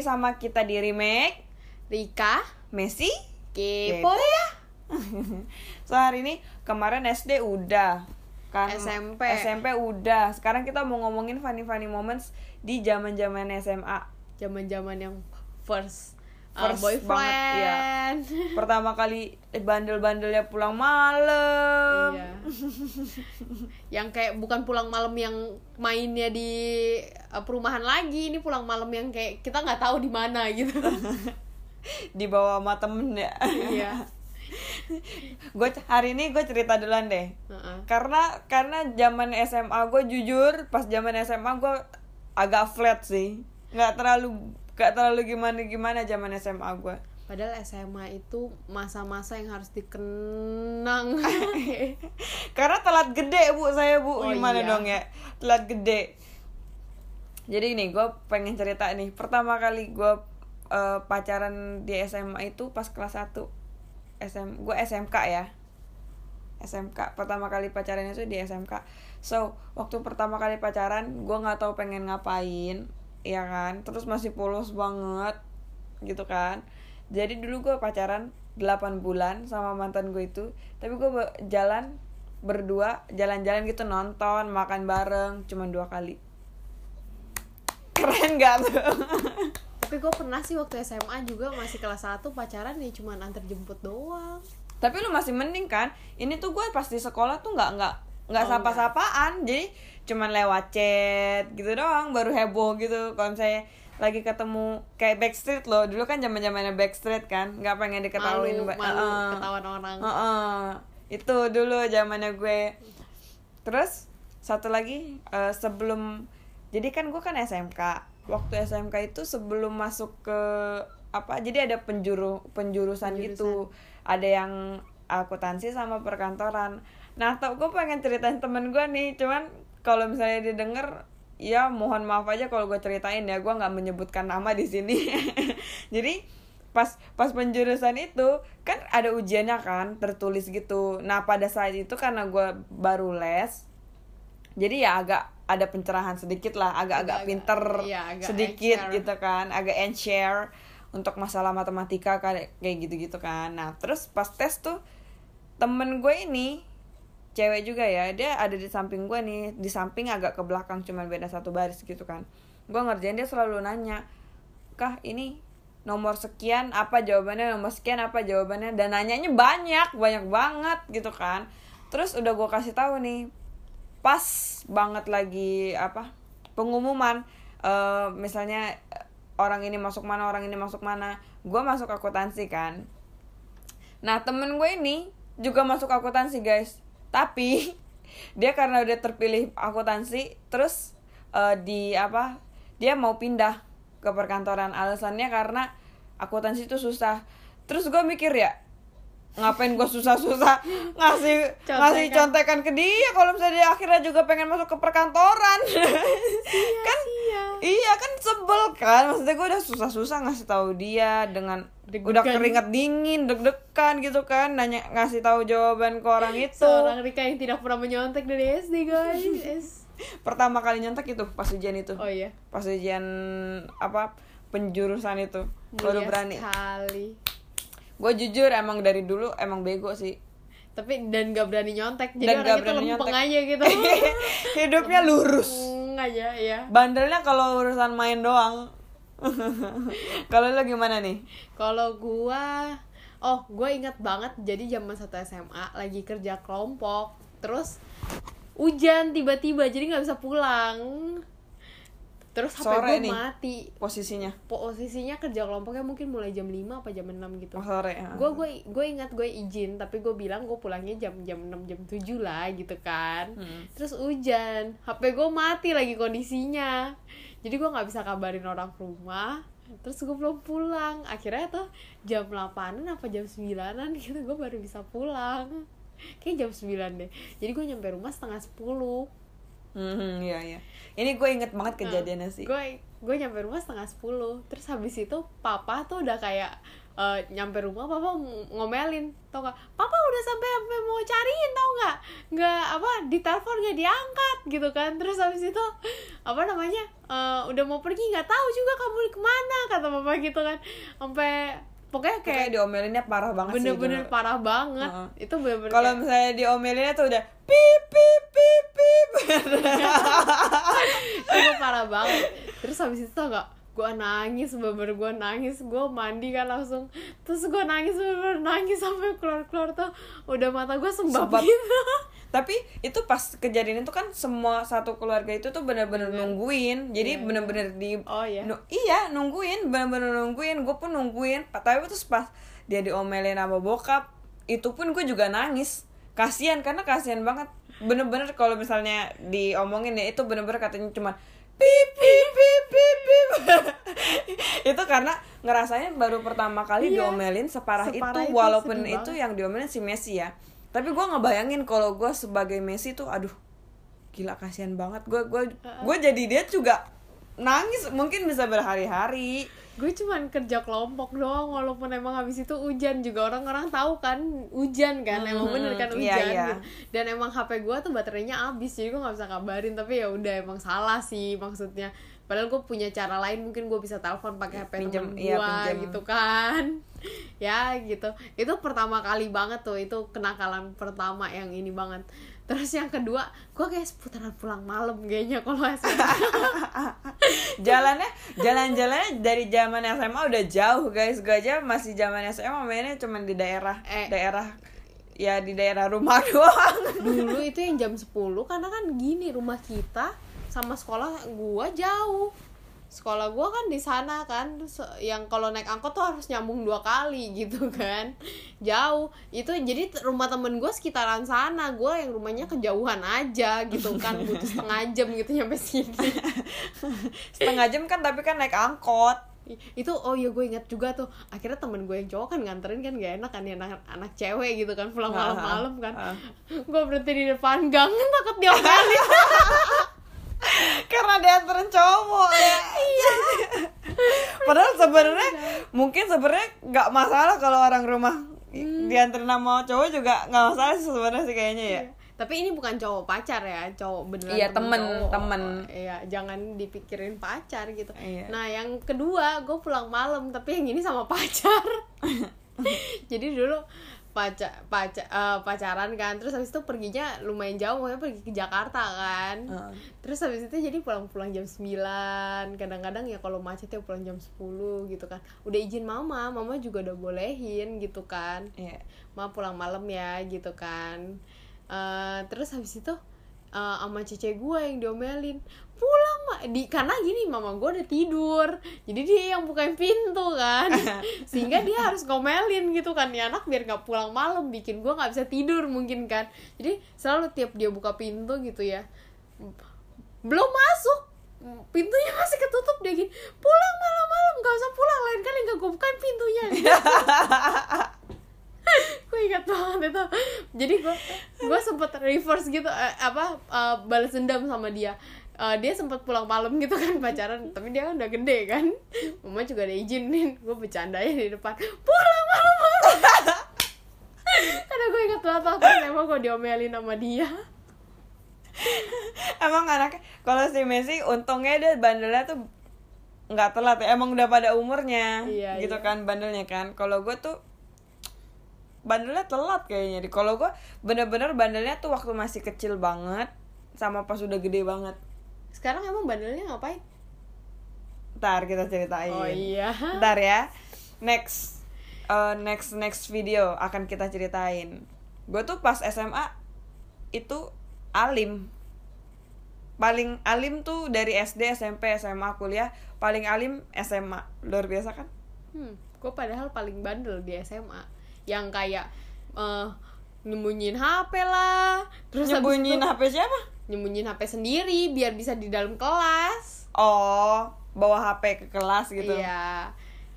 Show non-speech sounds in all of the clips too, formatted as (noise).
lagi sama kita di remake Rika Messi. kepo ya (laughs) so hari ini kemarin SD udah kan SMP. SMP udah. Sekarang kita mau ngomongin funny funny moments di zaman-zaman SMA. zaman zaman yang first, uh, First boyfriend banget, iya. (laughs) Pertama kali eh, bandel-bandelnya pulang malam. Iya. yang kayak bukan pulang malam yang mainnya di uh, perumahan lagi ini pulang malam yang kayak kita nggak tahu di mana gitu (laughs) Di bawah sama temen ya. iya (laughs) gue hari ini gue cerita duluan deh. Heeh. karena karena zaman SMA gue jujur pas zaman SMA gue agak flat sih nggak terlalu nggak terlalu gimana gimana zaman SMA gue padahal SMA itu masa-masa yang harus dikenang. (laughs) Karena telat gede bu. Saya bu. Oh, gimana iya. dong ya? Telat gede. Jadi ini gue pengen cerita nih. Pertama kali gue eh, pacaran di SMA itu pas kelas 1 SM gue SMK ya. SMK pertama kali pacaran itu di SMK so waktu pertama kali pacaran gue nggak tahu pengen ngapain ya kan? Terus masih polos banget gitu kan? Jadi dulu gue pacaran 8 bulan sama mantan gue itu tapi gue be- jalan berdua jalan-jalan gitu nonton makan bareng cuman dua kali. Keren gak tuh? (laughs) Tapi gue pernah sih waktu SMA juga masih kelas 1 pacaran ya cuman antar jemput doang. Tapi lu masih mending kan? Ini tuh gue pas di sekolah tuh nggak nggak nggak Oh, sapa-sapaan. jadi cuman lewat chat gitu doang baru heboh gitu. Kalau misalnya lagi ketemu kayak backstreet loh. Dulu kan zaman zamannya backstreet kan nggak pengen diketahuin malu malu Heeh. ketahuan orang. Heeh. itu dulu zamannya gue. Terus satu lagi eh, sebelum jadi kan gue kan SMK waktu SMK itu sebelum masuk ke apa jadi ada penjuru penjurusan, gitu. Ada yang akuntansi sama perkantoran. Nah tau gue pengen ceritain temen gue nih. Cuman kalau misalnya didengar ya mohon maaf aja kalau gue ceritain ya. Gue nggak menyebutkan nama di sini. (laughs) Jadi pas pas penjurusan itu kan ada ujiannya kan tertulis gitu. Nah pada saat itu karena gue baru les jadi ya agak ada pencerahan sedikit lah. Agak-agak pinter iya, agak sedikit gitu kan. Agak and share untuk masalah matematika kayak kayak gitu-gitu kan. Nah terus pas tes tuh temen gue ini cewek juga ya dia ada di samping gue nih di samping agak ke belakang cuman beda satu baris gitu kan. Gue ngerjain dia selalu nanya kah ini nomor sekian apa jawabannya nomor sekian apa jawabannya? Dan nanyanya banyak banyak banget gitu kan. Terus udah gue kasih tahu nih pas banget lagi apa pengumuman eh, misalnya orang ini masuk mana orang ini masuk mana gue masuk akuntansi kan. Nah temen gue ini juga masuk akuntansi guys tapi (laughs) dia karena udah terpilih akuntansi terus eh, di apa dia mau pindah ke perkantoran. Alasannya karena akuntansi itu susah. Terus gue mikir ya ngapain gue susah-susah (laughs) ngasih ngasih Contekan. contekan ke dia kalau misalnya dia akhirnya juga pengen masuk ke perkantoran (laughs) kan iya iya kan sebel kan? Maksudnya gue udah susah-susah ngasih tahu dia dengan udah Deg-degan. keringat dingin deg-degan gitu kan nanya ngasih tahu jawaban ke orang (laughs) itu. Seorang Rika yang tidak pernah menyontek dari SD guys. (laughs) Pertama kali nyontek itu pas ujian itu. Oh iya. Pas ujian apa penjurusan itu. Baru Mulia berani. sekali. Gue jujur emang dari dulu emang bego sih. Tapi dan gak berani nyontek jadi Dan orang gak itu berani lempeng nyontek. aja gitu. (laughs) Hidupnya lurus. Lempeng aja ya bandelnya kalau urusan main doang. (laughs) Kalau lo gimana nih? Kalau gua oh gua ingat banget jadi zaman satu SMA lagi kerja kelompok terus hujan tiba-tiba jadi nggak bisa pulang terus HP Sore gue nih. mati. posisinya. Posisinya kerja kelompoknya mungkin mulai jam 5 apa jam 6 gitu. Oh, sore ya. gue gue gue ingat gue izin tapi gue bilang gue pulangnya jam jam 6 jam 7 lah gitu kan. Hmm. terus hujan hp gue mati lagi kondisinya. Jadi gue nggak bisa kabarin orang rumah. Terus gue belum pulang. Akhirnya tuh jam 8an apa jam 9an gitu gue baru bisa pulang. Kayak jam 9 deh. Jadi gue nyampe rumah setengah 10 Hmm, iya iya. Ini gue inget banget kejadiannya sih. gue gue nyampe rumah setengah 10 terus habis itu papa tuh udah kayak eh, nyampe rumah papa ng- ngomelin tau gak papa udah sampai sampai mau cariin tau nggak? Nggak apa di telepon nggak diangkat gitu kan. Terus habis itu apa namanya eh, udah mau pergi nggak tahu juga kamu ke mana kata papa gitu kan. Sampai pokoknya kayak kayak diomelinnya parah banget sih bener-bener dulu. parah banget. Heeh. itu bener-bener kalau kayak- misalnya diomelinnya tuh udah pip pip pip pip. (laughs) Itu parah banget. Terus habis itu tau gak gue nangis bener gue nangis. Gue mandi kan langsung. Terus gue nangis bener nangis sampai keluar keluar tuh. Udah mata gue Sembab. gitu tapi itu pas kejadian itu kan semua satu keluarga itu tuh bener-bener nungguin. Jadi Iya, bener-bener di oh ya Nu- iya nungguin bener-bener nungguin. Gue pun nungguin. Tapi terus pas dia diomelin sama bokap itu pun gue juga nangis. Kasihan karena kasihan banget. Bener-bener kalau misalnya diomongin ya itu bener-bener katanya cuma pip pip pip pip pip. (laughs) Itu karena ngerasanya baru pertama kali Iya, diomelin separah, separah itu itu, walaupun itu yang diomelin si Messi ya tapi gue ngebayangin kalau gue sebagai Messi tuh aduh gila kasihan banget. Gue gue gue jadi dia juga nangis mungkin bisa berhari-hari. Gue cuman kerja kelompok doang walaupun emang habis itu hujan juga. Orang-orang tahu kan hujan kan emang Hmm, bener kan iya, hujan iya. gitu. dan emang HP gue tuh baterainya habis jadi gue nggak bisa kabarin. Tapi ya udah emang salah sih maksudnya padahal gue punya cara lain mungkin gue bisa telepon pakai HP Pinjem, temen gue iya, pinjem. gitu kan. (laughs) Ya gitu. Itu pertama kali banget tuh itu kenakalan pertama yang ini banget. Terus yang kedua gue kayak seputaran pulang malam kayaknya kalau SMA (laughs) jalannya jalan-jalannya dari zaman SMA udah jauh guys. Gue aja masih zaman SMA mainnya cuma di daerah Eh. daerah ya di daerah rumah (laughs) doang. Dulu itu yang jam 10 karena kan gini rumah kita sama sekolah gua jauh. Sekolah gua kan di sana kan Se- yang kalau naik angkot tuh harus nyambung dua kali (laughs) gitu kan. Jauh. Itu jadi rumah temen gua sekitaran sana. Gua yang rumahnya kejauhan aja gitu kan. (laughs) Butuh setengah jam gitu nyampe sini. (laughs) Setengah jam kan tapi kan naik angkot. Itu oh iya gue ingat juga tuh. Akhirnya temen gue yang cowok kan nganterin kan gak enak kan ya anak, anak cewek gitu kan pulang Ah, malam-malam kan. ah. gue berhenti di depan gang takut diomelin karena dianterin cowok ya. Iya. Padahal sebenarnya mungkin sebenarnya nggak masalah kalau orang rumah dianterin sama cowok juga nggak masalah sih sebenarnya sih kayaknya ya. Tapi ini bukan cowok pacar ya. Cowok beneran Iya, temen temen, cowok. temen. iya jangan dipikirin pacar gitu. Iya. nah yang kedua gue pulang malam tapi yang ini sama pacar. (laughs) Jadi dulu pacar pacar pacaran kan. Terus habis itu perginya lumayan jauh makanya pergi ke Jakarta kan. Heeh. terus habis itu jadi pulang-pulang jam 9 kadang-kadang ya kalau macet ya pulang jam 10 gitu kan. Udah izin mama mama juga udah bolehin gitu kan. Iya. ma pulang malam ya gitu kan. Eh, terus habis itu eh, sama cece gue yang diomelin. Pulang mak di karena gini mama gue udah tidur. Jadi dia yang bukain pintu kan. (laughs) Sehingga dia harus ngomelin gitu kan. Ya anak biar nggak pulang malam bikin gue nggak bisa tidur mungkin kan. Jadi selalu tiap dia buka pintu gitu ya. Belum masuk. Pintunya masih ketutup dia gini pulang malam-malam nggak usah pulang. Lain kali nggak gue bukain pintunya (laughs) ingat banget itu. Jadi gue gue sempet reverse gitu eh, apa eh, balas dendam sama dia. Eh, dia sempat pulang malam gitu kan pacaran tapi dia kan udah gede kan. Mama juga ada izinin gue bercandanya di depan. Pulang malam-malam karena gue ingat banget waktu SMA gue diomelin sama dia. Emang anaknya kalau si Messi untungnya dia bandelnya tuh nggak telat ya. Emang udah pada umurnya Iya, gitu iya. kan bandelnya kan. Kalau gue tuh bandelnya telat kayaknya di kalau gue bener-bener bandelnya tuh waktu masih kecil banget sama pas udah gede banget. Sekarang emang bandelnya ngapain? Ntar kita ceritain. Oh iya. Ntar ya. Next eh, next next video akan kita ceritain. Gue tuh pas SMA itu alim. Paling alim tuh dari SD SMP SMA kuliah. Paling alim SMA luar biasa kan? Hmm, gue padahal paling bandel di SMA yang kayak eh nyembunyiin HP lah, terus nyembunyiin itu HP siapa? Nyembunyiin HP sendiri biar bisa di dalam kelas. oh bawa HP ke kelas gitu. Iya,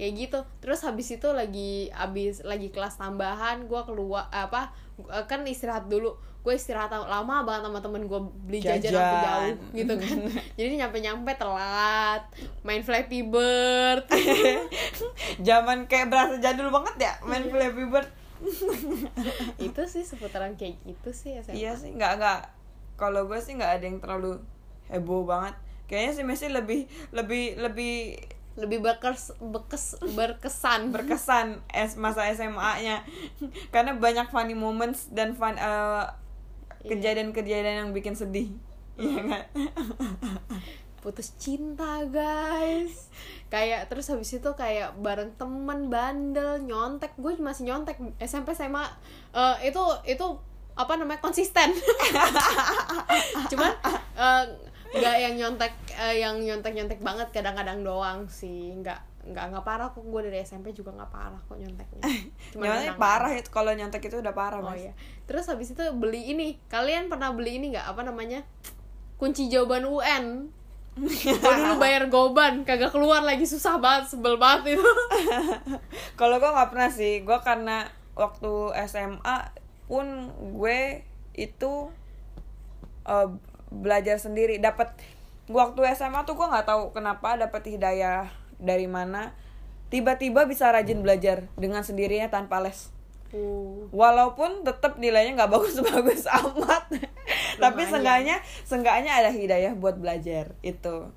kayak gitu. Terus habis itu lagi habis lagi kelas tambahan, gue keluar apa gua- kan istirahat dulu. Gue istirahat lama banget sama temen gue beli jajan Jajan. jauh gitu kan. (laughs) Jadi nyampe nyampe telat, main Flappy Bird. (laughs) zaman kayak berasa jadul banget ya main Flappy Bird (laughs) itu sih seputaran kayak gitu sih SMA. Iya sih, nggak nggak. Kalau gue sih nggak ada yang terlalu heboh banget. kayaknya si Messi lebih lebih lebih lebih berkes, bekes, berkesan. Berkesan es masa SMA-nya (laughs) karena banyak funny moments dan fun eh, kejadian-kejadian yang bikin sedih. Iya kan? (laughs) putus cinta guys. Kayak terus habis itu kayak bareng temen bandel nyontek. Gue masih nyontek SMP SMA Eh, itu itu apa namanya konsisten. (laughs) Cuman eh, nggak yang nyontek eh, yang nyontek nyontek banget kadang-kadang doang sih nggak nggak nggak parah kok gue dari SMP juga nggak parah kok nyonteknya Cuman Nyontek kadang- parah itu kalau nyontek itu udah parah Oh mas. iya. Terus habis itu beli ini. Kalian pernah beli ini nggak? Apa namanya? Kunci jawaban UN. (laughs) Gue dulu bayar goban, kagak keluar lagi susah banget, sebel banget itu. (laughs) Kalau gue nggak pernah sih, gue karena waktu SMA pun gue itu eh, belajar sendiri. Dapat waktu SMA tuh gue nggak tahu kenapa dapat hidayah dari mana. Tiba-tiba bisa rajin belajar dengan sendirinya tanpa les. Uh, Walaupun tetap nilainya nggak (laughs) bagus-bagus amat, (laughs) tapi seenggaknya seenggaknya ada hidayah buat belajar itu.